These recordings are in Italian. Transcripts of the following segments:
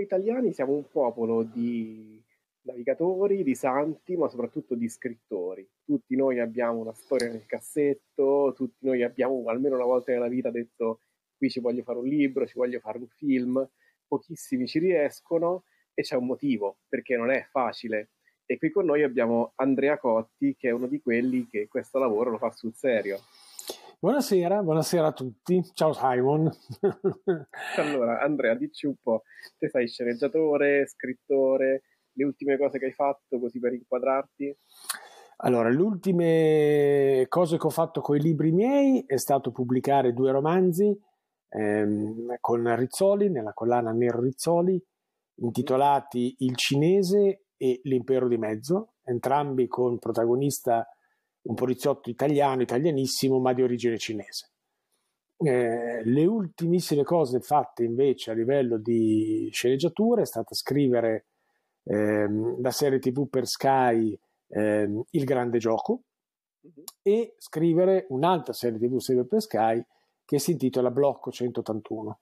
noi italiani siamo un popolo di navigatori, di santi, ma soprattutto di scrittori. Tutti noi abbiamo una storia nel cassetto, tutti noi abbiamo almeno una volta nella vita detto qui ci voglio fare un libro, ci voglio fare un film, pochissimi ci riescono e c'è un motivo, perché non è facile. E qui con noi abbiamo Andrea Cotti, che è uno di quelli che questo lavoro lo fa sul serio. Buonasera, buonasera a tutti. Ciao Simon. allora, Andrea, dici un po', te sei sceneggiatore, scrittore, le ultime cose che hai fatto così per inquadrarti? Allora, le ultime cose che ho fatto con i libri miei è stato pubblicare due romanzi ehm, con Rizzoli, nella collana Nero Rizzoli, intitolati Il cinese e L'impero di mezzo, entrambi con protagonista un poliziotto italiano, italianissimo, ma di origine cinese. Eh, le ultimissime cose fatte invece a livello di sceneggiatura è stata scrivere ehm, la serie tv per Sky ehm, Il Grande Gioco e scrivere un'altra serie tv sempre per Sky che si intitola Blocco 181.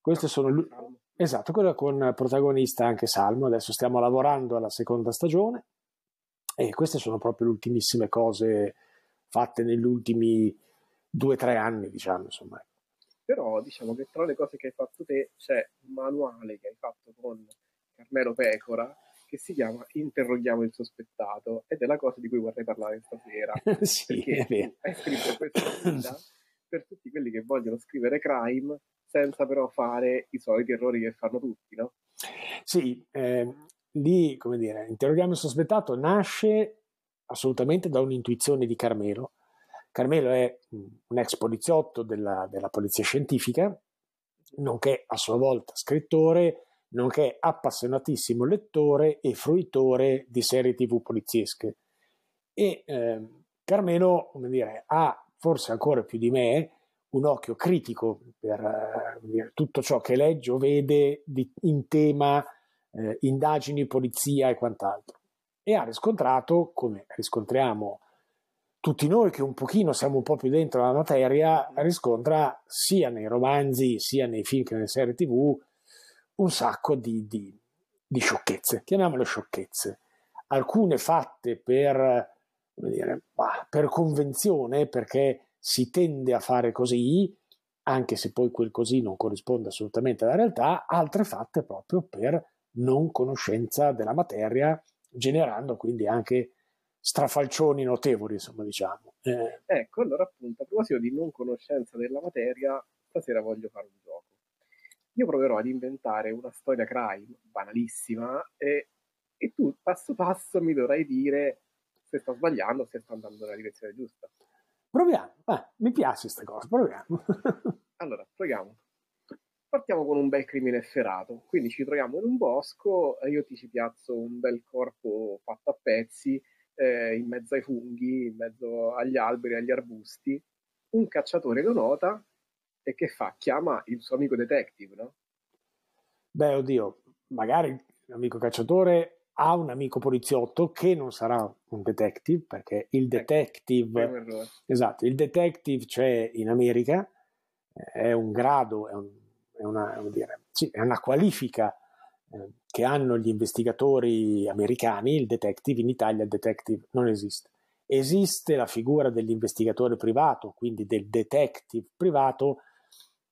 Queste sono l- esatto, quella con protagonista anche Salmo. Adesso stiamo lavorando alla seconda stagione e queste sono proprio le ultimissime cose fatte negli ultimi due o tre anni, diciamo, insomma. Però diciamo che tra le cose che hai fatto te c'è un manuale che hai fatto con Carmelo Pecora che si chiama Interroghiamo il sospettato ed è la cosa di cui vorrei parlare stasera. sì, è vero. Hai scritto questa guida per tutti quelli che vogliono scrivere crime senza però fare i soliti errori che fanno tutti, no? Sì, eh, lì, come dire, interroghiamo il sospettato nasce assolutamente da un'intuizione di Carmelo. Carmelo è un ex poliziotto della, della polizia scientifica, nonché a sua volta scrittore, nonché appassionatissimo lettore e fruitore di serie tv poliziesche. E eh, Carmelo, come dire, ha forse ancora più di me un occhio critico per eh, tutto ciò che legge o vede di, in tema eh, indagini, polizia e quant'altro. E ha riscontrato, come riscontriamo tutti noi che un pochino siamo un po' più dentro la materia, riscontra sia nei romanzi, sia nei film che nelle serie tv, un sacco di, di, di sciocchezze, chiamiamole sciocchezze. Alcune fatte per, dire, per convenzione, perché si tende a fare così, anche se poi quel così non corrisponde assolutamente alla realtà, altre fatte proprio per non conoscenza della materia, generando quindi anche strafalcioni notevoli, insomma, diciamo. Eh. Ecco, allora appunto, a proposito di non conoscenza della materia, stasera voglio fare un gioco. Io proverò ad inventare una storia crime banalissima e, e tu passo passo mi dovrai dire se sto sbagliando o se sto andando nella direzione giusta. Proviamo, eh, mi piace questa cosa, proviamo. allora, proviamo. Partiamo con un bel crimine efferato, quindi ci troviamo in un bosco e io ti ci piazzo un bel corpo fatto a pezzi eh, in mezzo ai funghi, in mezzo agli alberi, agli arbusti. Un cacciatore lo nota e che fa? Chiama il suo amico detective, no? Beh, oddio, magari l'amico cacciatore ha un amico poliziotto che non sarà un detective, perché il ecco, detective... esatto, il detective c'è in America, è un grado, è un è una, dire, sì, è una qualifica eh, che hanno gli investigatori americani, il detective, in Italia il detective non esiste. Esiste la figura dell'investigatore privato, quindi del detective privato,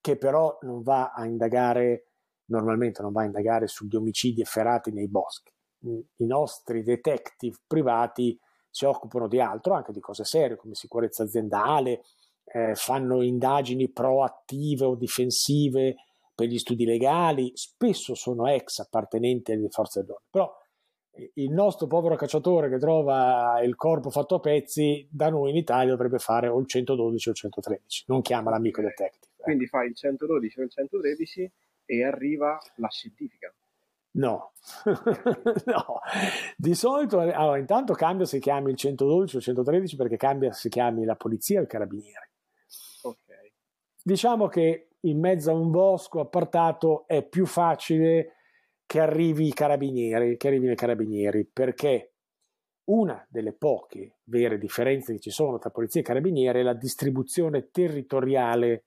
che però non va a indagare, normalmente non va a indagare sugli omicidi efferati nei boschi. I nostri detective privati si occupano di altro, anche di cose serie come sicurezza aziendale, eh, fanno indagini proattive o difensive per gli studi legali, spesso sono ex appartenenti alle forze dell'ordine, però eh, il nostro povero cacciatore che trova il corpo fatto a pezzi, da noi in Italia dovrebbe fare o il 112 o il 113, non chiama l'amico detective. Eh. Quindi fa il 112 o il 113 e arriva la scientifica. No, no. di solito, allora, intanto cambia se chiami il 112 o il 113 perché cambia se chiami la polizia o il carabiniere. Ok. Diciamo che in mezzo a un bosco appartato è più facile che arrivi i carabinieri, che arrivino i carabinieri, perché una delle poche vere differenze che ci sono tra polizia e carabinieri è la distribuzione territoriale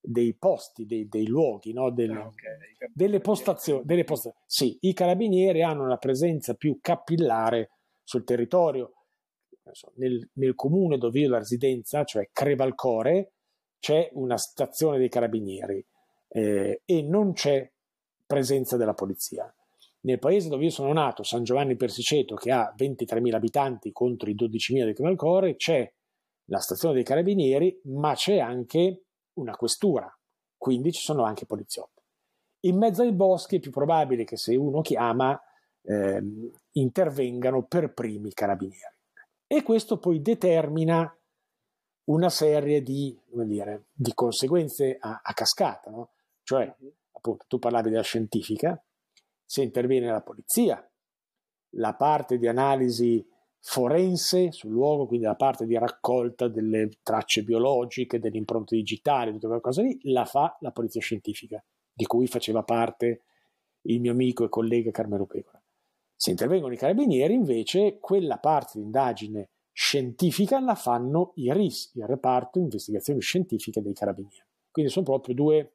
dei posti, dei, dei luoghi, no? Del, ah, okay. delle postazioni. Delle posta- sì, i carabinieri hanno una presenza più capillare sul territorio. Nel, nel comune dove io ho la residenza, cioè Crevalcore, c'è una stazione dei carabinieri eh, e non c'è presenza della polizia. Nel paese dove io sono nato, San Giovanni Persiceto, che ha 23.000 abitanti contro i 12.000 di Crevalcore, c'è la stazione dei carabinieri, ma c'è anche una questura, quindi ci sono anche poliziotti. In mezzo ai boschi è più probabile che se uno chiama eh, intervengano per primi i carabinieri. E questo poi determina una serie di, dire, di conseguenze a, a cascata, no? cioè mhm. appunto tu parlavi della scientifica, se interviene la polizia, la parte di analisi forense sul luogo, quindi la parte di raccolta delle tracce biologiche, delle impronte digitali, tutte quelle cose lì, la fa la polizia scientifica, di cui faceva parte il mio amico e collega Carmelo Pecora. Se intervengono i carabinieri, invece, quella parte di indagine scientifica la fanno i RIS, il reparto investigazioni scientifiche dei carabinieri. Quindi sono proprio due,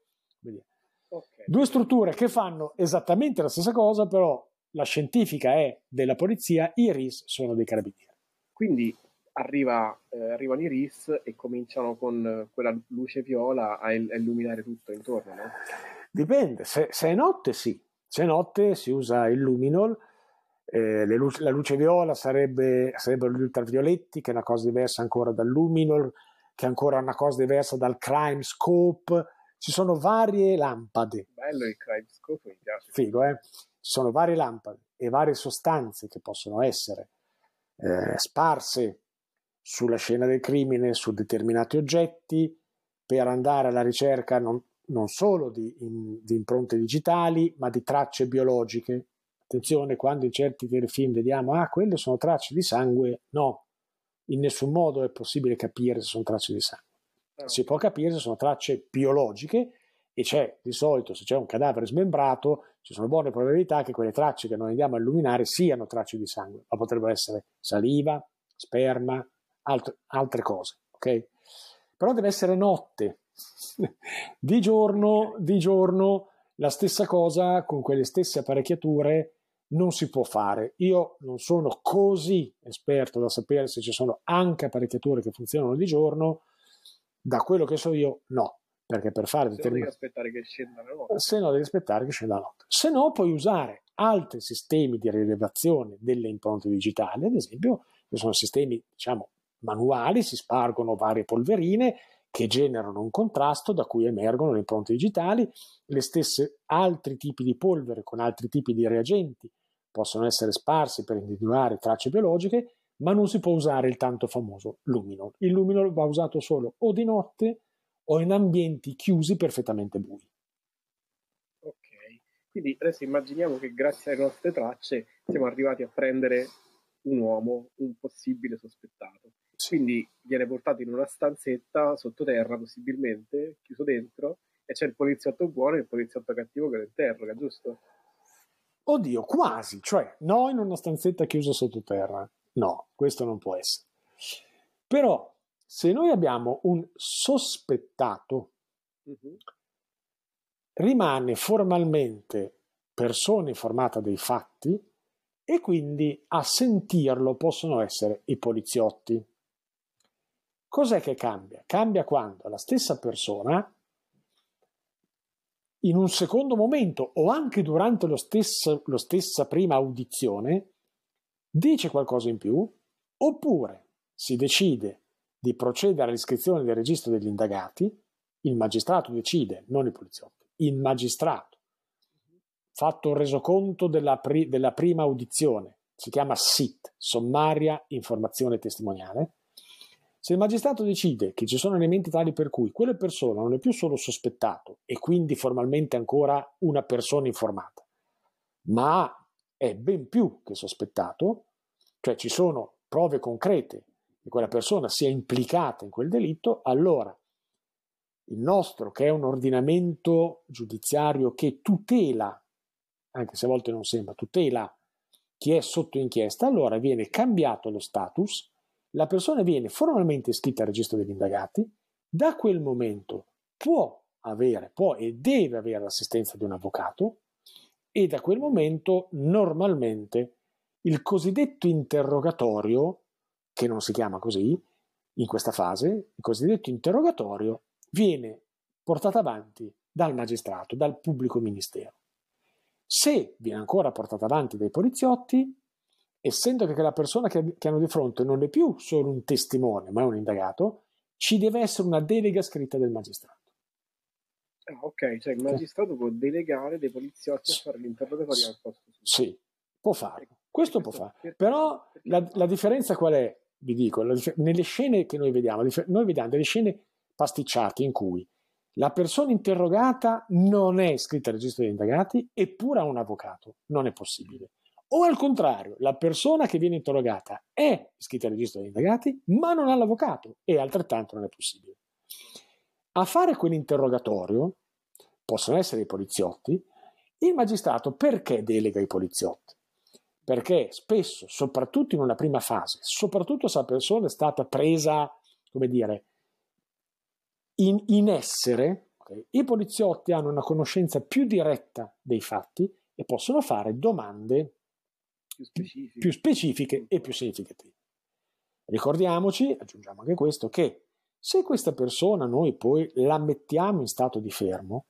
okay. due strutture che fanno esattamente la stessa cosa, però la scientifica è della polizia, i RIS sono dei carabinieri. Quindi arriva, eh, arrivano i RIS e cominciano con quella luce viola a, il- a illuminare tutto intorno, no? Dipende, se, se, è notte sì, se è notte si usa il luminol, eh, luce, la luce viola sarebbe, sarebbero gli ultravioletti, che è una cosa diversa ancora dal luminol, che è ancora una cosa diversa dal crime scope, ci sono varie lampade. Bello il crime scope, mi piace. Figo, eh? Ci sono varie lampade e varie sostanze che possono essere eh, sparse sulla scena del crimine, su determinati oggetti, per andare alla ricerca non, non solo di, in, di, impronte digitali, ma di tracce biologiche. Attenzione, quando in certi telefilm vediamo, ah, quelle sono tracce di sangue, no, in nessun modo è possibile capire se sono tracce di sangue. Si può capire se sono tracce biologiche e c'è di solito, se c'è un cadavere smembrato, ci sono buone probabilità che quelle tracce che noi andiamo a illuminare siano tracce di sangue, ma potrebbero essere saliva, sperma, alt- altre cose, ok? Però deve essere notte. di, giorno, di giorno la stessa cosa con quelle stesse apparecchiature non si può fare. Io non sono così esperto da sapere se ci sono anche apparecchiature che funzionano di giorno, da quello che so io no perché per fare determinati... Se no devi aspettare che scenda la notte. Se no devi aspettare che scenda la notte. Se no puoi usare altri sistemi di rilevazione delle impronte digitali, ad esempio, che sono sistemi, diciamo, manuali, si spargono varie polverine che generano un contrasto da cui emergono le impronte digitali, le stesse altri tipi di polvere con altri tipi di reagenti possono essere sparsi per individuare tracce biologiche, ma non si può usare il tanto famoso luminol. Il luminol va usato solo o di notte o in ambienti chiusi perfettamente bui. Ok, quindi adesso immaginiamo che grazie alle nostre tracce siamo arrivati a prendere un uomo, un possibile sospettato. Sì. Quindi viene portato in una stanzetta sottoterra, possibilmente, chiuso dentro, e c'è il poliziotto buono e il poliziotto cattivo che lo interroga, giusto? Oddio, quasi, cioè, no in una stanzetta chiusa sottoterra. No, questo non può essere. Però se noi abbiamo un sospettato, uh-huh. rimane formalmente persona informata dei fatti e quindi a sentirlo possono essere i poliziotti. Cos'è che cambia? Cambia quando la stessa persona, in un secondo momento o anche durante lo stesso, lo stessa prima audizione, dice qualcosa in più, oppure si decide di procedere all'iscrizione del registro degli indagati, il magistrato decide, non i poliziotti, il magistrato, fatto un resoconto della, pri- della prima audizione, si chiama SIT, sommaria informazione testimoniale, se il magistrato decide che ci sono elementi tali per cui quella persona non è più solo sospettato e quindi formalmente ancora una persona informata, ma è ben più che sospettato, cioè ci sono prove concrete che quella persona sia implicata in quel delitto, allora il nostro, che è un ordinamento giudiziario che tutela, anche se a volte non sembra, tutela chi è sotto inchiesta, allora viene cambiato lo status, la persona viene formalmente iscritta al registro degli indagati, da quel momento può avere, può e deve avere l'assistenza di un avvocato e da quel momento normalmente il cosiddetto interrogatorio, che non si chiama così in questa fase, il cosiddetto interrogatorio viene portato avanti dal magistrato, dal pubblico ministero. Se viene ancora portato avanti dai poliziotti, essendo che la persona che, hanno di fronte non è più solo un testimone, ma è un indagato, ci deve essere una delega scritta del magistrato. Ah, ok, cioè il magistrato può delegare dei poliziotti a fare l'interrogatorio al posto suo. Sì, può farlo. Questo, Questo può fare. Però la, la, differenza qual è? Vi dico, dif- nelle scene che noi vediamo, noi vediamo delle scene pasticciate in cui la persona interrogata non è iscritta al registro degli indagati eppure ha un avvocato. Non è possibile. O al contrario, la persona che viene interrogata è iscritta al registro degli indagati ma non ha l'avvocato e altrettanto non è possibile. A fare quell'interrogatorio possono essere i poliziotti. Il magistrato perché delega i poliziotti? Perché spesso, soprattutto in una prima fase, soprattutto se la persona è stata presa, come dire, in, in essere, okay, i poliziotti hanno una conoscenza più diretta dei fatti e possono fare domande più specifiche, più specifiche e più significative. Ricordiamoci, aggiungiamo anche questo, che se questa persona noi poi la mettiamo in stato di fermo,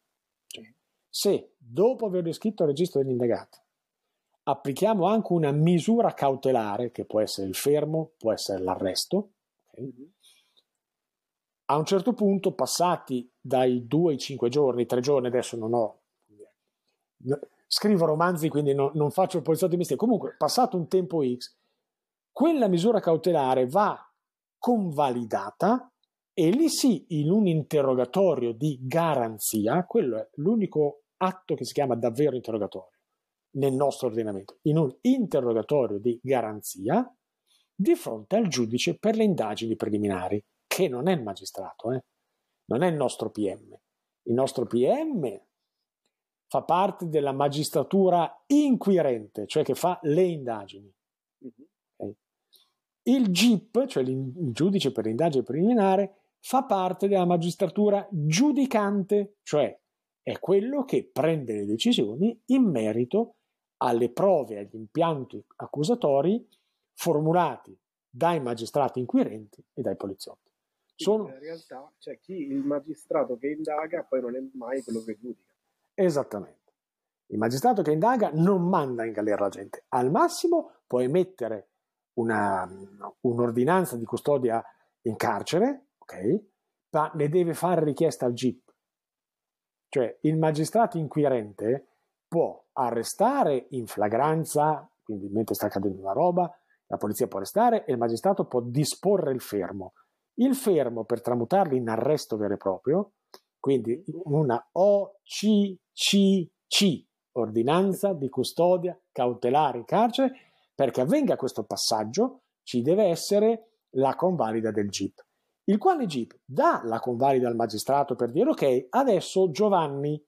se dopo aver iscritto al registro dell'indagato applichiamo anche una misura cautelare, che può essere il fermo, può essere l'arresto, okay? Mm-hmm. a un certo punto, passati dai due ai cinque giorni, tre giorni, adesso non ho... Scrivo romanzi, quindi non, non faccio il poliziotto di mestiere. Comunque, passato un tempo X, quella misura cautelare va convalidata e lì sì, in un interrogatorio di garanzia, quello è l'unico atto che si chiama davvero interrogatorio nel nostro ordinamento, in un interrogatorio di garanzia di fronte al giudice per le indagini preliminari, che non è il magistrato, eh? non è il nostro PM. Il nostro PM fa parte della magistratura inquirente, cioè che fa le indagini. Okay? Il GIP, cioè il giudice per l'indagine preliminare, fa parte della magistratura giudicante, cioè è quello che prende le decisioni in merito alle prove agli impianti accusatori formulati dai magistrati inquirenti e dai poliziotti. Sono... In realtà c'è chi il magistrato che indaga poi non è mai quello che giudica. Esattamente. Il magistrato che indaga non manda in galera la gente, al massimo può emettere una, un'ordinanza di custodia in carcere, ok? Ma ne deve fare richiesta al GIP. Cioè il magistrato inquirente può arrestare in flagranza, quindi mentre sta accadendo una roba, la polizia può arrestare e il magistrato può disporre il fermo. Il fermo per tramutarlo in arresto vero e proprio, quindi una OCCC, ordinanza di custodia cautelare in carcere, perché avvenga questo passaggio ci deve essere la convalida del GIP, il quale GIP dà la convalida al magistrato per dire ok, adesso Giovanni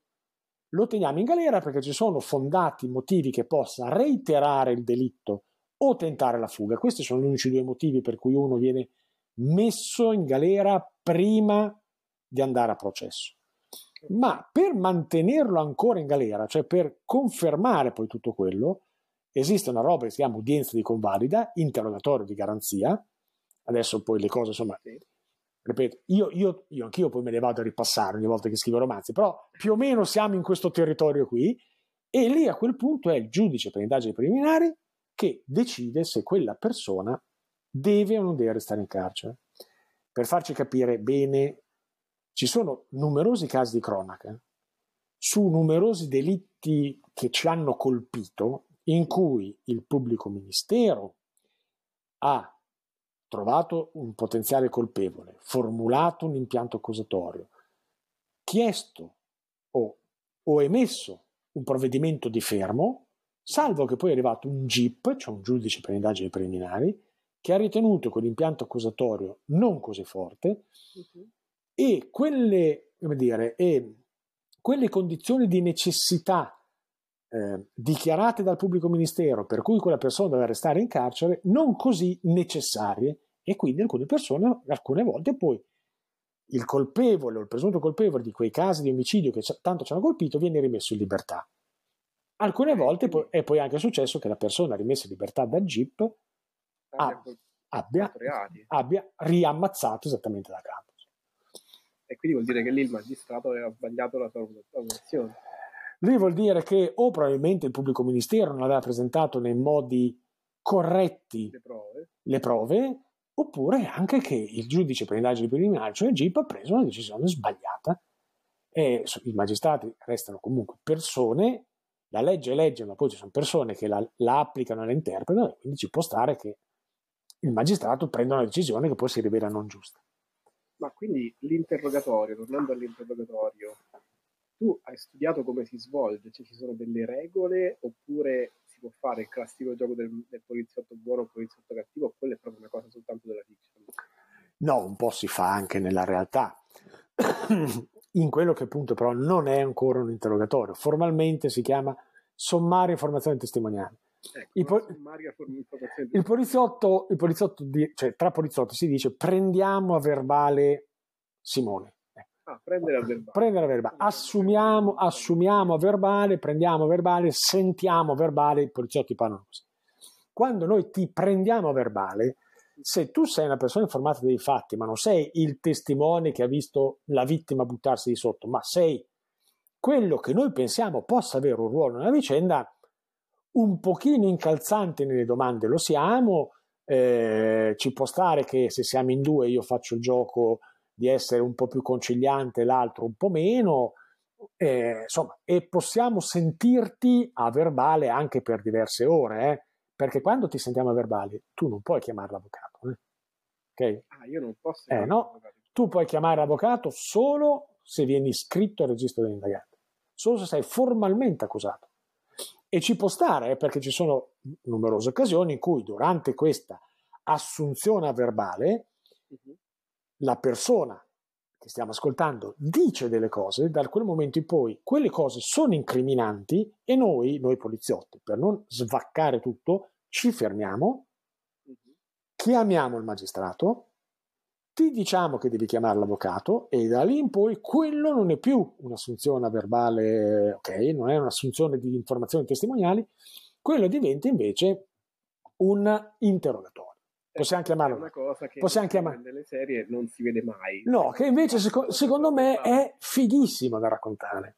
lo teniamo in galera perché ci sono fondati motivi che possa reiterare il delitto o tentare la fuga. Questi sono gli unici due motivi per cui uno viene messo in galera prima di andare a processo. Ma per mantenerlo ancora in galera, cioè per confermare poi tutto quello, esiste una roba che si chiama udienza di convalida, interrogatorio di garanzia. Adesso poi le cose, insomma, ripeto, io, io, io anch'io poi me ne vado a ripassare ogni volta che scrivo romanzi, però più o meno siamo in questo territorio qui e lì a quel punto è il giudice per indagini preliminari che decide se quella persona deve o non deve restare in carcere. Per farci capire bene, ci sono numerosi casi di cronaca su numerosi delitti che ci hanno colpito in cui il pubblico ministero ha trovato un potenziale colpevole, formulato un impianto accusatorio, chiesto o, o emesso un provvedimento di fermo, salvo che poi è arrivato un GIP, cioè un giudice per indagini preliminari, che ha ritenuto quell'impianto accusatorio non così forte uh-huh. E, quelle, dire, e quelle condizioni di necessità eh, dichiarate dal pubblico ministero per cui quella persona deve restare in carcere non così necessarie e quindi alcune persone alcune volte poi il colpevole o il presunto colpevole di quei casi di omicidio che tanto ci hanno colpito viene rimesso in libertà. Alcune volte poi, è poi anche successo che la persona rimessa in libertà dal GIP abbia, abbia, riammazzato esattamente da capo. E quindi vuol dire che lì il magistrato aveva sbagliato la sua valutazione. Lì vuol dire che o probabilmente il pubblico ministero non aveva presentato nei modi corretti le prove, le prove oppure anche che il giudice per indagini preliminari, cioè il GIP, ha preso una decisione sbagliata. E i magistrati restano comunque persone, la legge è legge, ma poi ci sono persone che la, la applicano e la interpretano, e quindi ci può stare che il magistrato prenda una decisione che poi si rivela non giusta. Ma quindi l'interrogatorio, tornando all'interrogatorio, tu hai studiato come si svolge? Cioè ci sono delle regole oppure si può fare il classico gioco del, del poliziotto buono o poliziotto cattivo o quella è proprio una cosa soltanto della fiction? No, un po' si fa anche nella realtà. In quello che appunto però non è ancora un interrogatorio. Formalmente si chiama sommaria informazione testimoniale. Ecco, il, po- il, poliziotto, il poliziotto di, cioè, tra poliziotti si dice prendiamo a verbale Simone. Ecco. Ah, prendere a verbale. Prendere a verbale. Assumiamo, assumiamo a verbale, prendiamo a verbale, sentiamo a verbale, i poliziotti parlano così. Quando noi ti prendiamo a verbale, se tu sei una persona informata dei fatti, ma non sei il testimone che ha visto la vittima buttarsi di sotto, ma sei quello che noi pensiamo possa avere un ruolo nella vicenda, un pochino incalzante nelle domande lo siamo, eh, ci può stare che se siamo in due io faccio il gioco di essere un po' più conciliante, l'altro un po' meno, eh, insomma, e possiamo sentirti a verbale anche per diverse ore, eh, perché quando ti sentiamo a verbale tu non puoi chiamare l'avvocato. Eh? Okay? Ah, io non posso. Eh, no, tu puoi chiamare l'avvocato solo se vieni iscritto al registro degli indagati, solo se sei formalmente accusato. E ci può stare, eh, perché ci sono numerose occasioni in cui durante questa assunzione verbale uh-huh. la persona che stiamo ascoltando dice delle cose, da quel momento in poi quelle cose sono incriminanti e noi, noi poliziotti, per non svaccare tutto, ci fermiamo, uh-huh. chiamiamo il magistrato, ti diciamo che devi chiamare l'avvocato e da lì in poi quello non è più un'assunzione verbale, ok, non è un'assunzione di informazioni testimoniali, quello diventa invece un interrogatorio. Possiamo chiamarlo. È una cosa che possiamo chiamar... nelle serie non si vede mai. No, che invece seco- secondo me è fighissimo da raccontare.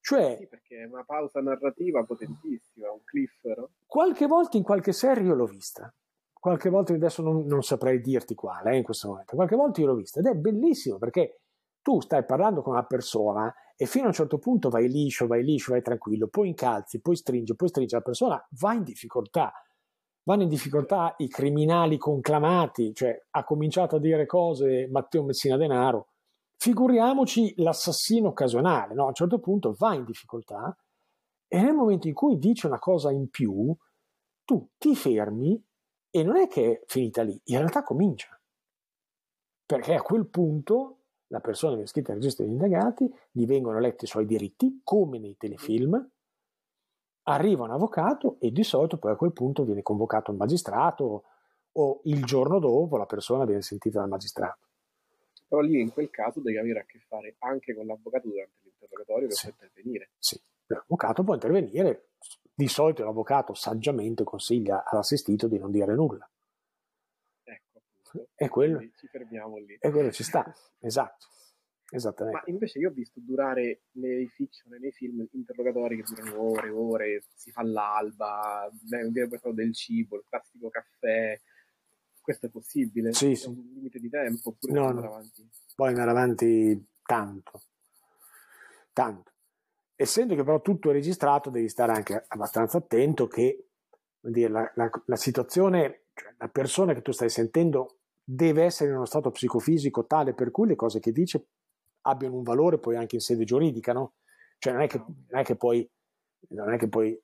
Cioè, sì, perché è una pausa narrativa potentissima, un cliff, no? Qualche volta in qualche serie io l'ho vista qualche volta adesso non, non saprei dirti quale eh, in questo momento, qualche volta io l'ho vista ed è bellissimo perché tu stai parlando con una persona e fino a un certo punto vai liscio, vai liscio, vai tranquillo, poi incalzi, poi stringi, poi stringi, la persona va in difficoltà. Vanno in difficoltà i criminali conclamati, cioè ha cominciato a dire cose Matteo Messina Denaro, figuriamoci l'assassino occasionale, no? a un certo punto va in difficoltà e nel momento in cui dice una cosa in più, tu ti fermi e non è che è finita lì, in realtà comincia. Perché a quel punto la persona viene iscritta al registro degli indagati, gli vengono letti i suoi diritti, come nei telefilm, arriva un avvocato e di solito poi a quel punto viene convocato un magistrato o il giorno dopo la persona viene sentita dal magistrato. Però lì in quel caso devi avere a che fare anche con l'avvocato durante l'interrogatorio per sì. intervenire. Sì, l'avvocato può intervenire di solito l'avvocato saggiamente consiglia all'assistito di non dire nulla. Ecco. E quello, ci fermiamo lì. E quello ci sta, esatto. Esattamente. Ma invece io ho visto durare nei fiction e nei film interrogatori che durano ore e ore, si fa l'alba, viene portato del cibo, il classico caffè. Questo è possibile? Sì, sì. un limite di tempo? Oppure no, può no. avanti? Può andare avanti tanto. Tanto. Essendo che però tutto è registrato, devi stare anche abbastanza attento che dire, la, la, la, situazione, cioè la persona che tu stai sentendo deve essere in uno stato psicofisico tale per cui le cose che dice abbiano un valore poi anche in sede giuridica, no? Cioè non è che, non è che, puoi, non è che puoi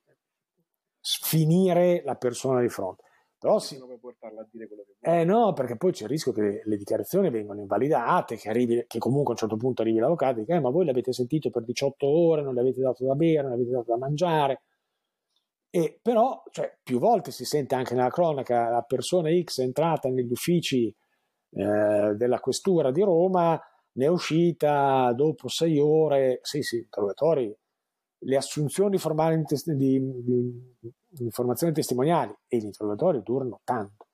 finire la persona di fronte. Però sì. Non puoi portarla a dire quello che vuoi. Eh no, perché poi c'è il rischio che le, dichiarazioni vengano invalidate, che, arrivi, che, comunque a un certo punto arrivi l'avvocato e dica, eh, ma voi l'avete sentito per 18 ore, non le avete dato da bere, non le avete dato da mangiare. E però, cioè, più volte si sente anche nella cronaca la persona X è entrata negli uffici eh, della questura di Roma, ne è uscita dopo sei ore, sì sì, interrogatori, le assunzioni formali di, di, di, informazioni testimoniali e gli interrogatori durano tanto.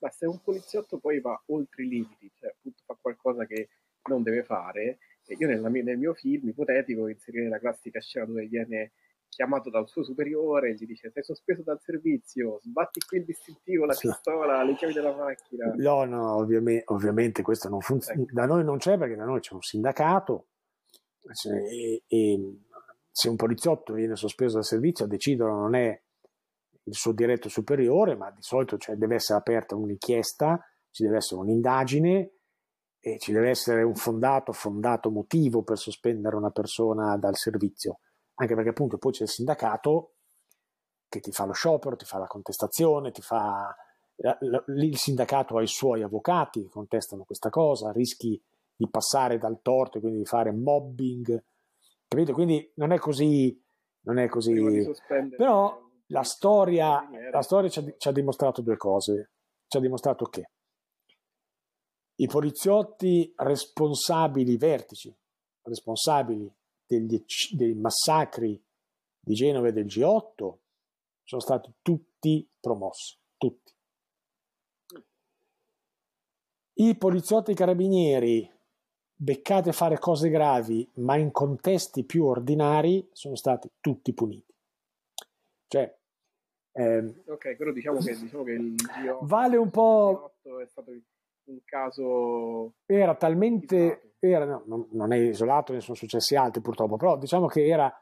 Ma se un poliziotto poi va oltre i limiti, cioè appunto fa qualcosa che non deve fare, e io nel, nel mio film ipotetico inserire la classica scena dove viene chiamato dal suo superiore, gli dice sei sospeso dal servizio, sbatti qui il distintivo, la pistola, le chiavi della macchina. No, no, ovviamente, ovviamente questo non funziona. Ecco. Da noi non c'è perché da noi c'è un sindacato e, e, se un poliziotto viene sospeso dal servizio a decidere non è il suo diretto superiore, ma di solito cioè, deve essere aperta un'inchiesta, ci deve essere un'indagine e ci deve essere un fondato, fondato motivo per sospendere una persona dal servizio. Anche perché appunto poi c'è il sindacato che ti fa lo sciopero, ti fa la contestazione, ti fa... il sindacato ha i suoi avvocati che contestano questa cosa, rischi di passare dal torto e quindi di fare mobbing, capito? Quindi non è così... Non è così... Però la storia, la storia ci, ha, ci ha dimostrato due cose. Ci ha dimostrato che i poliziotti responsabili, vertici, responsabili degli, dei massacri di Genova e del G8 sono stati tutti promossi, tutti. I poliziotti carabinieri beccati a fare cose gravi, ma in contesti più ordinari, sono stati tutti puniti. Cioè, ehm, ok, però diciamo che, diciamo che il G8, vale un po'... è stato un caso... Era talmente era, no, non è isolato, ne sono successi altri purtroppo, però diciamo che era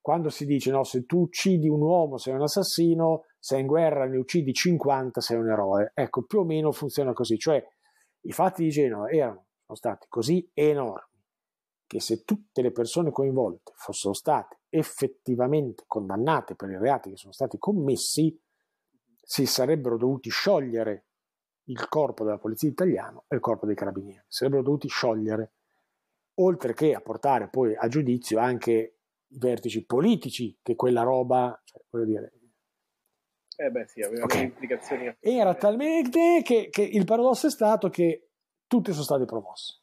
quando si dice no, se tu uccidi un uomo sei un assassino, sei in guerra ne uccidi 50 sei un eroe. Ecco, più o meno funziona così, cioè i fatti di Genova erano sono stati così enormi che se tutte le persone coinvolte fossero state effettivamente condannate per i reati che sono stati commessi, si sarebbero dovuti sciogliere il corpo della polizia italiana e il corpo dei carabinieri. Sarebbero dovuti sciogliere oltre che a portare poi a giudizio anche i vertici politici che quella roba, cioè, voglio dire, eh beh sì, aveva okay. implicazioni. Era talmente che, che, il paradosso è stato che tutti sono stati promossi.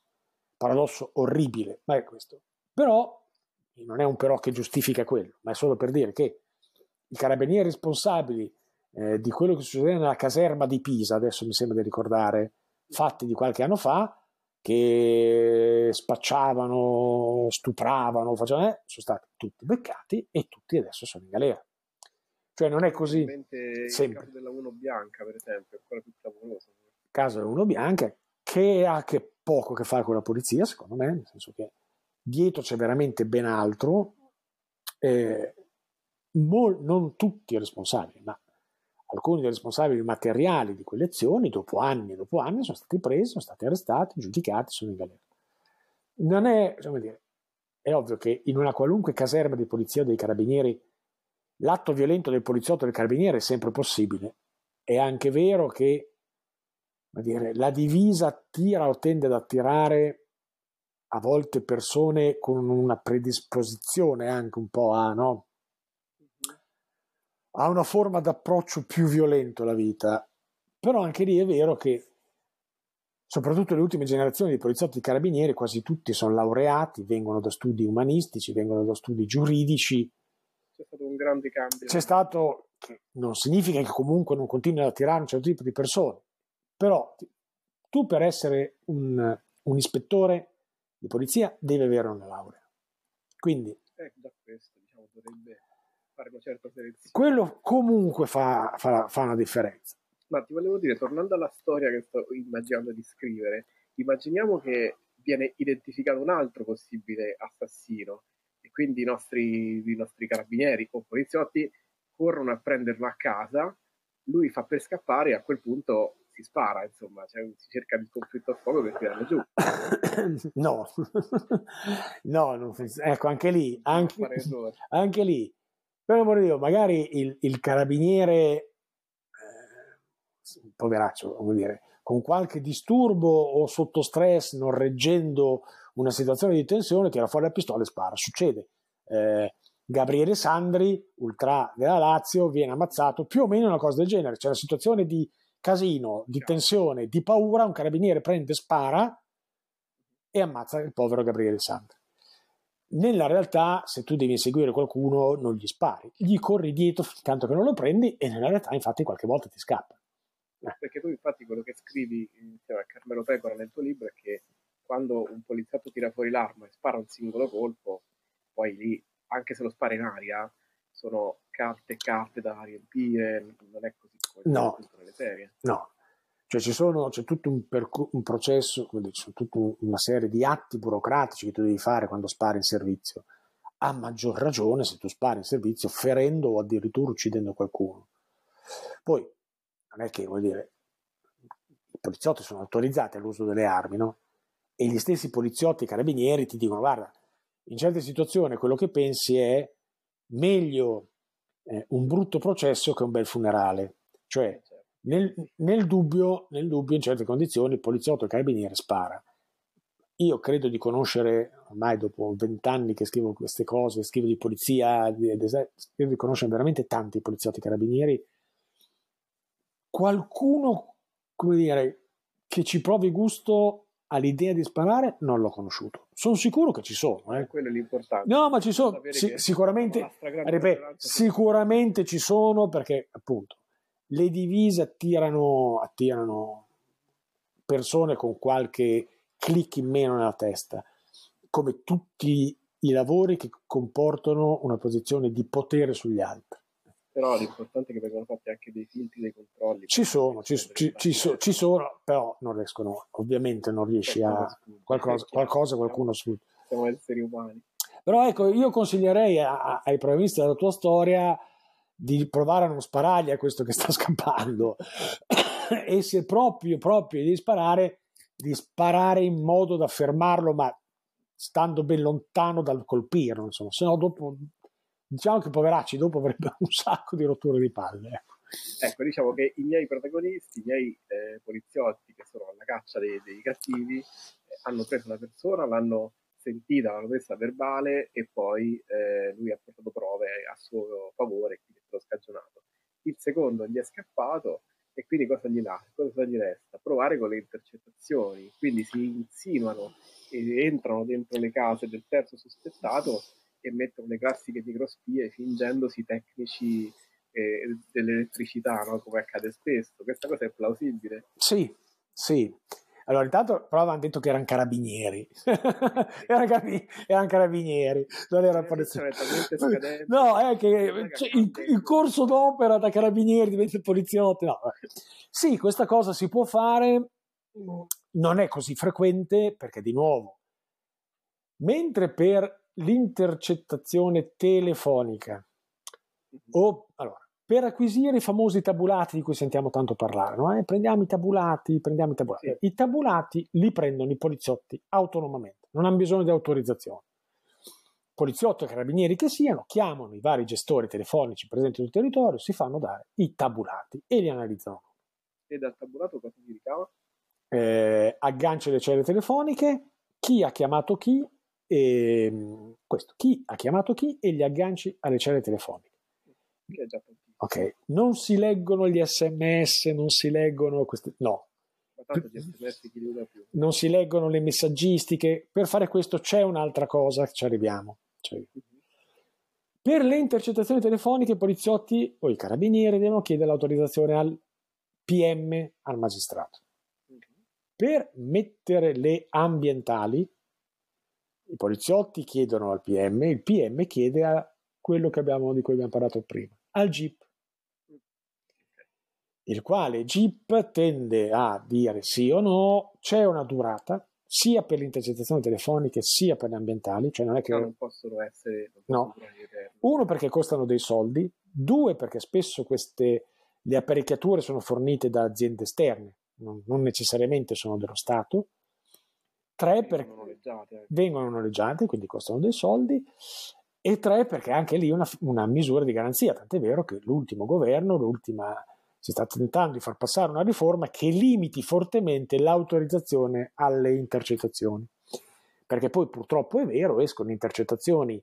Paradosso orribile, ma è questo. Però, non è un però che giustifica quello, ma è solo per dire che i carabinieri responsabili eh, di quello che succedeva nella caserma di Pisa, adesso mi sembra di ricordare, fatti di qualche anno fa, che spacciavano, stupravano, facevano, eh, sono stati tutti beccati e tutti adesso sono in galera. Cioè non è così semplice. Il caso della 1 bianca, per esempio, è ancora più clamoroso. Il caso della 1 bianca, che ha che poco a che fare con la polizia, secondo me, nel senso che dietro c'è veramente ben altro. Eh, mol, non tutti i responsabili, ma alcuni dei responsabili materiali di quelle azioni, dopo anni e dopo anni, sono stati presi, sono stati arrestati, giudicati, sono in galera. Non è, come dire, è ovvio che in una qualunque caserma di polizia o dei carabinieri l'atto violento del poliziotto o del carabiniere è sempre possibile. È anche vero che dire, la divisa attira o tende ad attirare a volte persone con una predisposizione anche un po' a, no? ha una forma d'approccio più violento alla vita, però anche lì è vero che soprattutto le ultime generazioni di poliziotti e carabinieri, quasi tutti sono laureati, vengono da studi umanistici, vengono da studi giuridici. C'è stato un grande cambio. C'è stato, che non significa che comunque non continui ad attirare un certo tipo di persone, però tu per essere un, un ispettore di polizia devi avere una laurea. Quindi... Eh, da questo, diciamo, dovrebbe fare una certa selezione. Quello comunque fa, fa, fa una differenza. Ma ti volevo dire, tornando alla storia che sto immaginando di scrivere, immaginiamo che viene identificato un altro possibile assassino e quindi i nostri, i nostri carabinieri o poliziotti corrono a prenderlo a casa, lui fa per scappare e a quel punto si spara, insomma, cioè, si cerca il conflitto a fuoco per tirarlo giù. no, no, non, ecco, anche lì, anche, anche lì per amore di Dio, magari il, il carabiniere, eh, poveraccio, come dire, con qualche disturbo o sotto stress, non reggendo una situazione di tensione, tira fuori la pistola e spara. Succede. Eh, Gabriele Sandri, ultra della Lazio, viene ammazzato più o meno una cosa del genere. C'è una situazione di casino, di tensione, di paura, un carabiniere prende spara e ammazza il povero Gabriele Sandri. Nella realtà, se tu devi inseguire qualcuno, non gli spari, gli corri dietro tanto che non lo prendi e nella realtà, infatti, qualche volta ti scappa. Eh. Perché tu, infatti, quello che scrivi insieme a Carmelo Pecora nel tuo libro è che quando un poliziotto tira fuori l'arma e spara un singolo colpo, poi lì, anche se lo spara in aria, sono carte e carte da riempire, non è così no. No, cioè ci sono, c'è tutto un, percu- un processo, c'è tutta una serie di atti burocratici che tu devi fare quando spari in servizio. A maggior ragione se tu spari in servizio ferendo o addirittura uccidendo qualcuno. Poi non è che vuol dire i poliziotti sono autorizzati all'uso delle armi, no? E gli stessi poliziotti e carabinieri ti dicono: guarda, in certe situazioni quello che pensi è meglio eh, un brutto processo che un bel funerale. Cioè, nel, nel, dubbio, nel dubbio, in certe condizioni, il poliziotto il carabiniere spara. Io credo di conoscere, ormai dopo vent'anni che scrivo queste cose, scrivo di polizia, di, di, credo di conoscere veramente tanti poliziotti carabinieri. Qualcuno, come dire, che ci provi gusto all'idea di sparare, non l'ho conosciuto. Sono sicuro che ci sono. Eh. Quello è l'importante. No, ma ci sono. Si, sicuramente, ripeto, sicuramente ci sono perché, appunto, le divise attirano, attirano persone con qualche click in meno nella testa, come tutti i lavori che comportano una posizione di potere sugli altri. Però l'importante è che vengano fatti anche dei filtri, dei controlli. Ci sono, ci, ci, ci, so, ci, sono, però non riescono, ovviamente non riesci a... Qualcosa, qualcosa qualcuno sfugge. Siamo esseri umani. Però ecco, io consiglierei ai protagonisti della tua storia di provare a non sparargli a questo che sta scappando e se proprio, proprio di sparare, di sparare in modo da fermarlo, ma stando ben lontano dal colpirlo, insomma, se no dopo, diciamo che poveracci dopo avrebbero un sacco di rotture di palle. Ecco. ecco, diciamo che i miei protagonisti, i miei eh, poliziotti che sono alla caccia dei, dei cattivi, eh, hanno preso una persona, l'hanno sentita la promessa verbale e poi eh, lui ha portato prove a suo favore, quindi è stato scagionato. Il secondo gli è scappato e quindi cosa gli, cosa gli resta? Provare con le intercettazioni, quindi si insinuano e entrano dentro le case del terzo sospettato e mettono le classiche microspie fingendosi tecnici eh, dell'elettricità, no? come accade spesso. Questa cosa è plausibile? Sì, sì. Allora, intanto però avevano detto che erano carabinieri. erano, carabinieri erano carabinieri, non era polizia. No, è che cioè, il, il, corso d'opera da carabinieri diventa poliziotti. No. Sì, questa cosa si può fare, non è così frequente perché di nuovo, mentre per l'intercettazione telefonica o allora per acquisire i famosi tabulati di cui sentiamo tanto parlare. No? Eh, prendiamo i tabulati, prendiamo i tabulati. Sì. I tabulati li prendono i poliziotti autonomamente, non hanno bisogno di autorizzazione. Poliziotti e carabinieri che siano, chiamano i vari gestori telefonici presenti sul territorio, si fanno dare i tabulati e li analizzano. E dal tabulato cosa si ricava? Eh, aggancia le celle telefoniche, chi ha chiamato chi, e, questo, chi ha chiamato chi e gli agganci alle celle telefoniche. Che è già tantissimo. Ok, non si leggono gli sms, non si leggono questi... No. Non si leggono le messaggistiche. Per fare questo c'è un'altra cosa, ci arriviamo. Cioè, per le intercettazioni telefoniche i poliziotti o i carabinieri devono chiedere l'autorizzazione al PM, al magistrato. Per mettere le ambientali, i poliziotti chiedono al PM, il PM chiede a quello abbiamo, di cui abbiamo parlato prima, al GIP il quale GIP tende a dire sì o no, c'è una durata sia per le intercettazioni telefoniche sia per le ambientali, cioè non è che no, non possono essere non possono no. Uno perché costano dei soldi, due perché spesso queste le apparecchiature sono fornite da aziende esterne, non, non necessariamente sono dello Stato. Tre perché vengono noleggiate, vengono noleggiate, quindi costano dei soldi. E tre perché anche lì una, una misura di garanzia, tant'è vero che l'ultimo governo, l'ultima si sta tentando di far passare una riforma che limiti fortemente l'autorizzazione alle intercettazioni. Perché poi purtroppo è vero, escono intercettazioni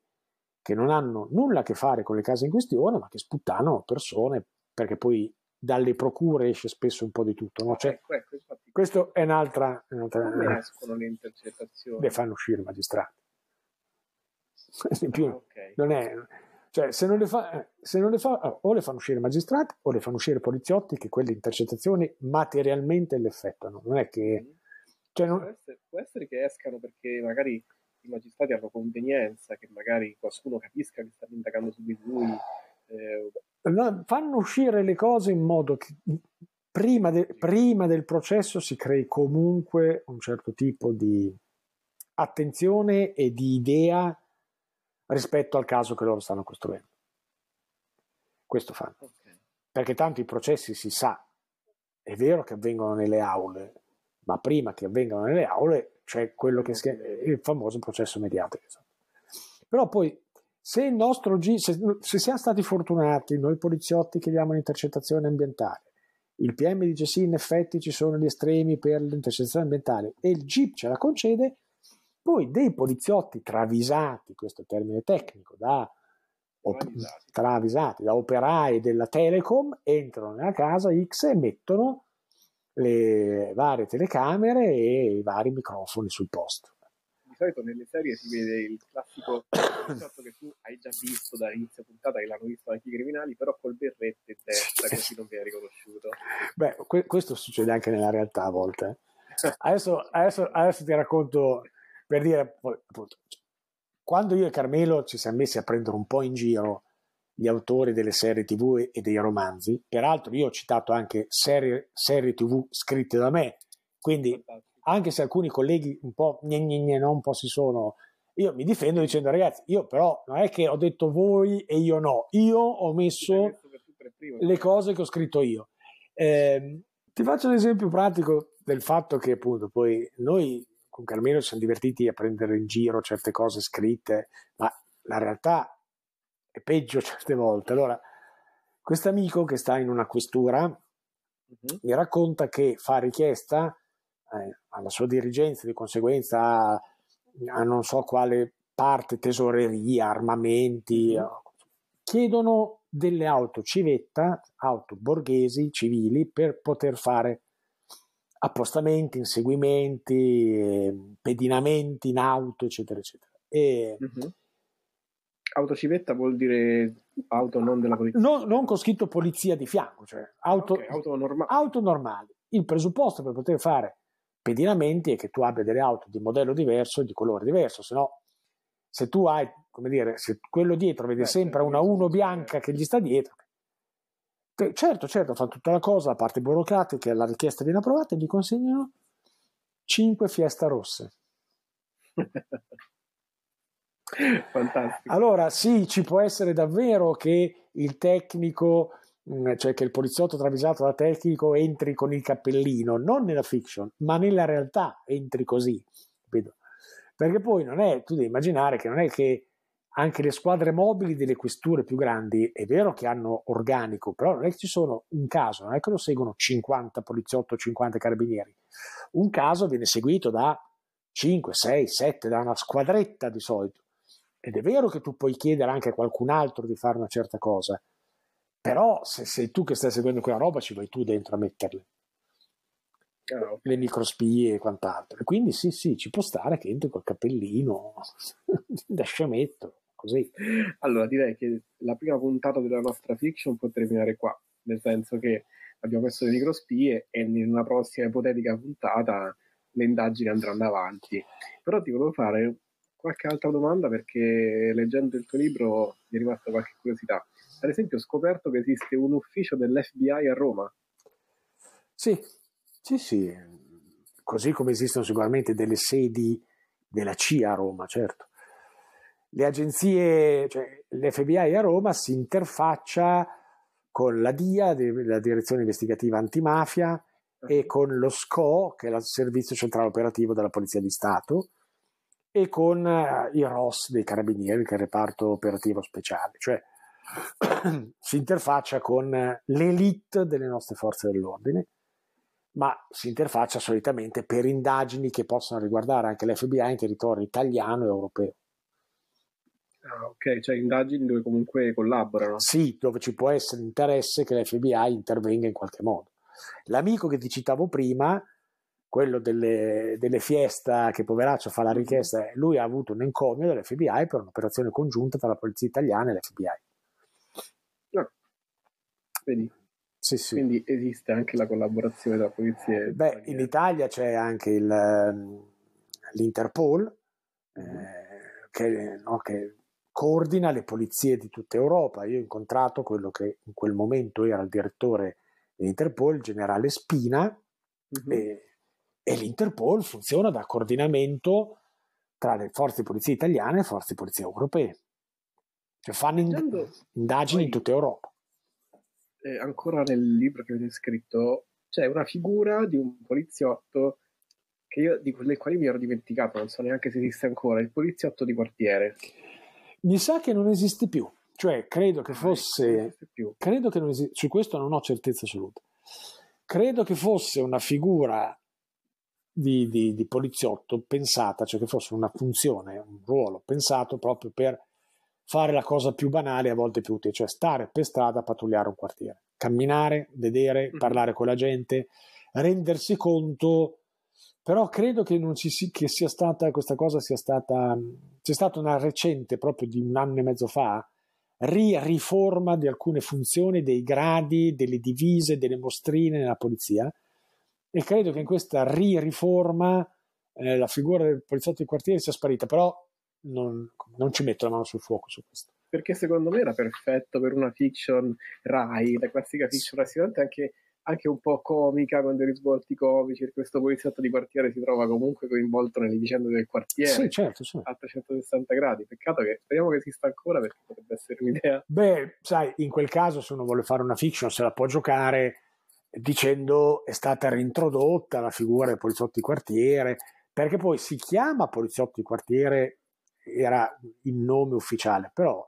che non hanno nulla a che fare con le case in questione, ma che sputtanano persone, perché poi dalle procure esce spesso un po' di tutto. No? Cioè, ecco, ecco, questo è un'altra... un'altra come escono le intercettazioni? Le fanno uscire i magistrati. In più, ah, okay. non è... Cioè, se non, le fa, se non le fa, o le fanno uscire i magistrati o le fanno uscire i poliziotti che quelle intercettazioni materialmente le effettuano. Non è che... Mm. Cioè non... può, essere, può essere che escano perché magari i magistrati hanno convenienza, che magari qualcuno capisca che stanno indagando su di lui. Eh... fanno uscire le cose in modo che prima, de, prima, del processo si crei comunque un certo tipo di attenzione e di idea rispetto al caso che loro stanno costruendo. Questo fanno. Okay. Perché tanto i processi si sa, è vero che avvengono nelle aule, ma prima che avvengano nelle aule c'è quello che è il famoso processo mediatico. Però poi, se il nostro G, se, se siamo stati fortunati, noi poliziotti chiediamo l'intercettazione ambientale, il PM dice sì, in effetti ci sono gli estremi per l'intercettazione ambientale e il GIP ce la concede, poi dei poliziotti travisati, questo è il termine tecnico, da, travisati. travisati, da operai della Telecom, entrano nella casa X e mettono le varie telecamere e i vari microfoni sul posto. Di solito nelle serie si vede il classico fatto che tu hai già visto dall'inizio puntata, che l'hanno visto anche i criminali, però col berretto in testa, così non viene riconosciuto. Beh, que- questo succede anche nella realtà a volte. Adesso, adesso, adesso ti racconto per dire, appunto, quando io e Carmelo ci siamo messi a prendere un po' in giro gli autori delle serie tv e dei romanzi. Peraltro io ho citato anche serie, serie tv scritte da me, quindi anche se alcuni colleghi un po', gne, gne, gne, no, un po' si sono... Io mi difendo dicendo ragazzi, io però non è che ho detto voi e io no, io ho messo le cose che ho scritto io. Eh, ti faccio un esempio pratico del fatto che appunto poi noi con Carmelo ci siamo divertiti a prendere in giro certe cose scritte, ma la realtà è peggio certe volte. Allora, questo amico che sta in una questura uh-huh. mi racconta che fa richiesta eh, alla sua dirigenza, di conseguenza a, a, non so quale parte, tesoreria, armamenti, uh-huh. chiedono delle auto civetta, auto borghesi, civili, per poter fare appostamenti, inseguimenti, eh, pedinamenti in auto, eccetera, eccetera. E, uh-huh Autocivetta vuol dire auto non della polizia? No, non con scritto polizia di fianco, cioè auto, okay, auto, norma- auto normali. Il presupposto per poter fare pedinamenti è che tu abbia delle auto di modello diverso e di colore diverso, se no se tu hai, come dire, se quello dietro vede sempre una 1 bianca che gli sta dietro, certo, certo, fanno tutta la cosa, la parte burocratica, la richiesta viene approvata e gli consegnano 5 fiesta rosse. Fantastico. Allora, sì, ci può essere davvero che il tecnico, mm, cioè che il poliziotto travisato da tecnico entri con il cappellino, non nella fiction, ma nella realtà entri così, capito? Perché poi non è, tu devi immaginare che non è che anche le squadre mobili delle questure più grandi è vero che hanno organico, però non è che ci sono un caso, non è che lo seguono 50 poliziotti o 50 carabinieri. Un caso viene seguito da 5, 6, 7, da una squadretta di solito. Ed è vero che tu puoi chiedere anche a qualcun altro di fare una certa cosa, però se sei tu che stai seguendo quella roba ci vai tu dentro a metterle. Oh. Le microspie e quant'altro. E quindi sì, sì, ci può stare che entri col cappellino da sciametto, così. Allora direi che la prima puntata della nostra fiction può terminare qua, nel senso che abbiamo messo le microspie e in una prossima ipotetica puntata le indagini andranno avanti. Però ti volevo fare qualche altra domanda perché leggendo il tuo libro mi è rimasta qualche curiosità. Ad esempio ho scoperto che esiste un ufficio dell'FBI a Roma. Sì, sì, sì, così come esistono sicuramente delle sedi della CIA a Roma, certo. Le agenzie, cioè l'FBI a Roma si interfaccia con la DIA, la Direzione Investigativa Antimafia, e con lo SCO, che è il Servizio Centrale Operativo della Polizia di Stato, e con uh, i ROS dei carabinieri, che è il reparto operativo speciale, cioè si interfaccia con l'elite delle nostre forze dell'ordine, ma si interfaccia solitamente per indagini che possono riguardare anche l'FBI in territorio italiano e europeo. Ah, ok, cioè indagini dove comunque collaborano. Sì, dove ci può essere interesse che l'FBI intervenga in qualche modo. L'amico che ti citavo prima, quello delle, delle fiesta che poveraccio fa la mm-hmm. richiesta, lui ha avuto un encomio dell'FBI per un'operazione congiunta tra la polizia italiana e l'FBI. No. Vedi? Sì, sì. Quindi esiste anche la collaborazione tra polizie. Beh, in Italia c'è anche il, ehm, l'Interpol eh, che, no, che, coordina le polizie di tutta Europa. Io ho incontrato quello che in quel momento era il direttore dell'Interpol, il generale Spina, mm-hmm. e, e l'Interpol funziona da coordinamento tra le forze di polizia italiane e le forze di polizia europee. Cioè fanno ind- indagini Poi... in tutta Europa eh, ancora nel libro che avete scritto, c'è una figura di un poliziotto che io, di quelle quali mi ero dimenticato, non so neanche se esiste ancora, il poliziotto di quartiere. Mi sa che non esiste più, cioè credo che ah, fosse... Ah, credo che non esiste, su questo non ho certezza assoluta. Credo che fosse una figura di, di, di, poliziotto pensata, cioè che fosse una funzione, un ruolo pensato proprio per fare la cosa più banale a volte più utile, cioè stare per strada a pattugliare un quartiere, camminare, vedere, mm-hmm. parlare con la gente, rendersi conto, però credo che, si, che sia stata, questa cosa sia stata, c'è stata una recente, proprio di un anno e mezzo fa, riforma di alcune funzioni, dei gradi, delle divise, delle mostrine nella polizia e credo che in questa riforma eh, la figura del poliziotto di quartiere sia sparita, però non, non ci metto la mano sul fuoco su questo. Perché secondo me era perfetto per una fiction Rai, la classica fiction rassicurante anche, anche un po' comica, con dei risvolti comici, questo poliziotto di quartiere si trova comunque coinvolto nelle vicende del quartiere sì, certo, sì. a 360 gradi. Peccato che speriamo che esista ancora perché potrebbe essere un'idea. Beh, sai, in quel caso se uno vuole fare una fiction se la può giocare dicendo è stata reintrodotta la figura del poliziotto di quartiere, perché poi si chiama poliziotto di quartiere era il nome ufficiale, però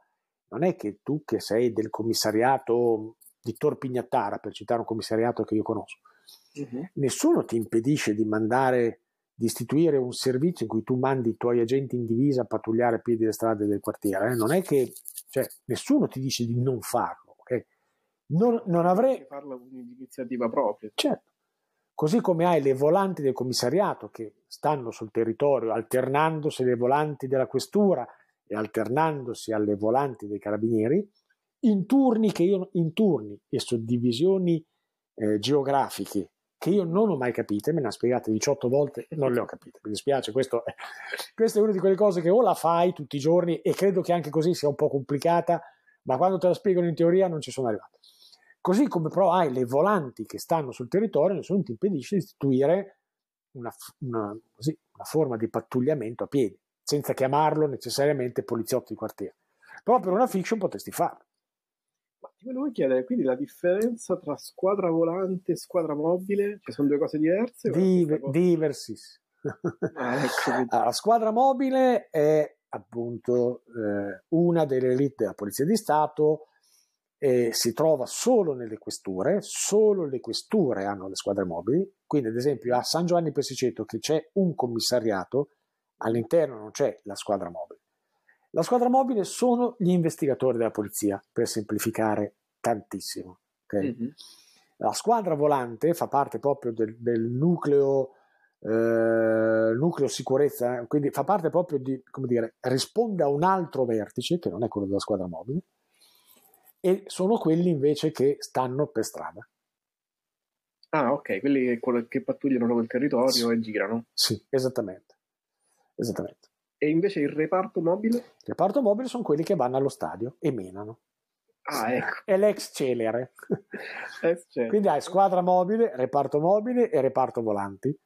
non è che tu che sei del commissariato di Torpignattara, per citare un commissariato che io conosco, uh-huh. nessuno ti impedisce di mandare, di istituire un servizio in cui tu mandi i tuoi agenti in divisa a pattugliare a piedi le strade del quartiere. Eh? Non è che, cioè, nessuno ti dice di non farlo, ok? Non, non avrei... Farla un'iniziativa propria. Certo. Così come hai le volanti del commissariato che stanno sul territorio alternandosi alle volanti della questura e alternandosi alle volanti dei carabinieri, in turni, io, in turni e suddivisioni eh, geografiche che io non ho mai capite, me ne ha spiegate 18 volte non le ho capite. Mi dispiace, questo questa è una di quelle cose che o la fai tutti i giorni e credo che anche così sia un po' complicata, ma quando te la spiegano in teoria non ci sono arrivato. Così come però hai le volanti che stanno sul territorio, nessuno ti impedisce di istituire una, una, così, una forma di pattugliamento a piedi, senza chiamarlo necessariamente poliziotto di quartiere. Però per una fiction potresti farlo. Ma ti volevo chiedere, quindi la differenza tra squadra volante e squadra mobile, ci sono due cose diverse? Div- diversissime. Ah, ecco. allora, la squadra mobile è appunto eh, una delle elite della Polizia di Stato eh, si trova solo nelle questure, solo le questure hanno le squadre mobili, quindi ad esempio a San Giovanni Persiceto che c'è un commissariato, all'interno non c'è la squadra mobile. La squadra mobile sono gli investigatori della polizia, per semplificare tantissimo. Okay? Mm-hmm. La squadra volante fa parte proprio del, del nucleo, eh, nucleo sicurezza, quindi fa parte proprio di, come dire, risponde a un altro vertice, che non è quello della squadra mobile, e sono quelli invece che stanno per strada. Ah, ok, quelli che pattugliano il territorio sì. e girano. Sì, esattamente. esattamente. E invece il reparto mobile? Il reparto mobile sono quelli che vanno allo stadio e menano. Ah, ecco. È l'ex celere. Quindi hai squadra mobile, reparto mobile e reparto volanti.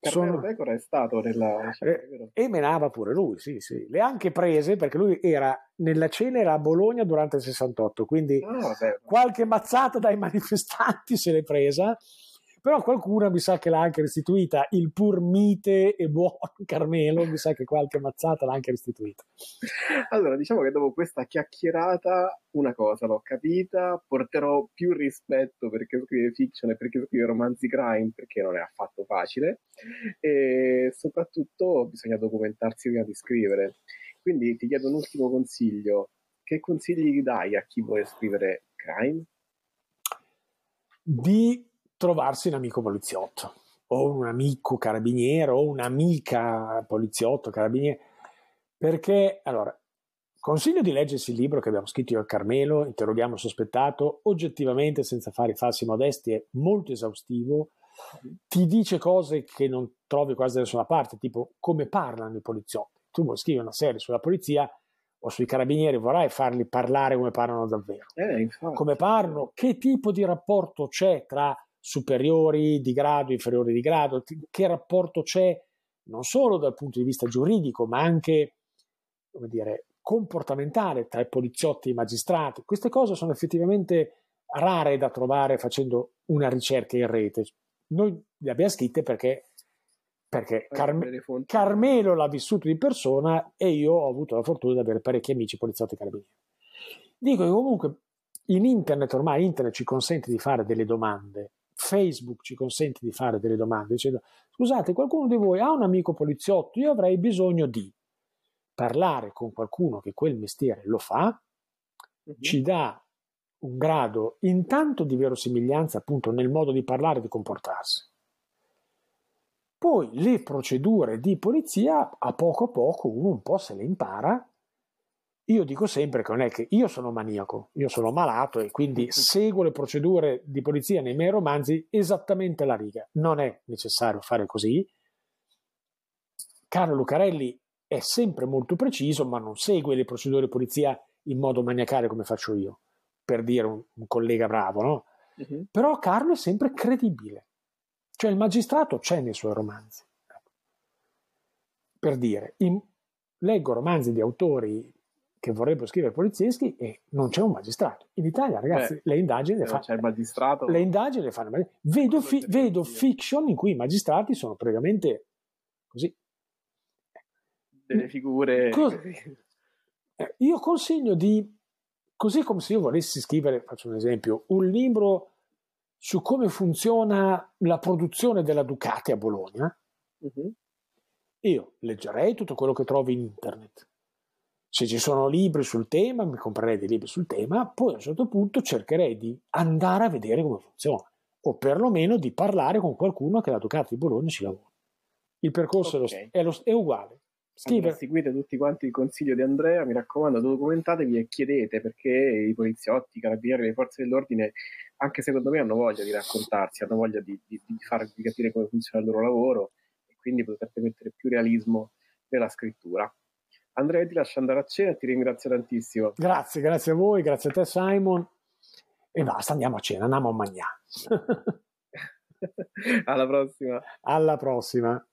Sono... Pecora è stato nella eh, e menava pure lui, sì, sì. Le ha anche prese perché lui era nella cena era a Bologna durante il 68, quindi ah, qualche mazzata dai manifestanti se l'è presa però qualcuno mi sa che l'ha anche restituita, il pur mite e buon Carmelo mi sa che qualche mazzata l'ha anche restituita. Allora, diciamo che dopo questa chiacchierata una cosa l'ho capita, porterò più rispetto perché scrive fiction e perché scrive romanzi crime, perché non è affatto facile, e soprattutto bisogna documentarsi prima di scrivere. Quindi ti chiedo un ultimo consiglio. Che consigli dai a chi vuole scrivere crime? Di trovarsi un amico poliziotto o un amico carabiniere o un'amica poliziotto carabiniere. Perché allora consiglio di leggersi il libro che abbiamo scritto io al Carmelo interroghiamo il sospettato oggettivamente senza fare falsi modesti è molto esaustivo ti dice cose che non trovi quasi da nessuna parte tipo come parlano i poliziotti. Tu vuoi scrivere una serie sulla polizia o sui carabinieri vorrai farli parlare come parlano davvero. Eh, come parlano che tipo di rapporto c'è tra superiori di grado, inferiori di grado, che rapporto c'è non solo dal punto di vista giuridico, ma anche come dire, comportamentale tra i poliziotti e i magistrati. Queste cose sono effettivamente rare da trovare facendo una ricerca in rete. Noi le abbiamo scritte perché, perché Carme- Carmelo l'ha vissuto di persona e io ho avuto la fortuna di avere parecchi amici poliziotti carabinieri. Dico che comunque in internet, ormai internet ci consente di fare delle domande Facebook ci consente di fare delle domande dicendo scusate qualcuno di voi ha un amico poliziotto io avrei bisogno di parlare con qualcuno che quel mestiere lo fa uh-huh. ci dà un grado intanto di verosimiglianza appunto nel modo di parlare e di comportarsi poi le procedure di polizia a poco a poco uno un po' se le impara io dico sempre che non è che io sono maniaco, io sono malato e quindi seguo le procedure di polizia nei miei romanzi esattamente alla riga. Non è necessario fare così. Carlo Lucarelli è sempre molto preciso, ma non segue le procedure di polizia in modo maniacale come faccio io, per dire un, un collega bravo, no? Uh-huh. Però Carlo è sempre credibile. Cioè il magistrato c'è nei suoi romanzi. Per dire, in, leggo romanzi di autori che vorrebbero scrivere polizieschi e non c'è un magistrato. In Italia, ragazzi, Beh, le indagini le, fa, c'è il magistrato. le indagini le fanno. Vedo, fi, vedo fiction in cui i magistrati sono praticamente così. Delle figure. Cos- eh, io consiglio di, così come se io volessi scrivere, faccio un esempio, un libro su come funziona la produzione della Ducati a Bologna, uh-huh. io leggerei tutto quello che trovo in internet se ci sono libri sul tema, mi comprerei dei libri sul tema, poi a un certo punto cercherei di andare a vedere come funziona, o perlomeno di parlare con qualcuno che la Ducati di Bologna ci lavora. Il percorso okay. è, lo, è, uguale. Scrive. seguite tutti quanti il consiglio di Andrea, mi raccomando, documentatevi e chiedete perché i poliziotti, i carabinieri, le forze dell'ordine, anche secondo me, hanno voglia di raccontarsi, hanno voglia di, di, di farvi capire come funziona il loro lavoro e quindi potete mettere più realismo nella scrittura. Andrea, ti lascio andare a cena e ti ringrazio tantissimo. Grazie, grazie a voi, grazie a te Simon. E basta, andiamo a cena, andiamo a mangiare. Alla prossima. Alla prossima.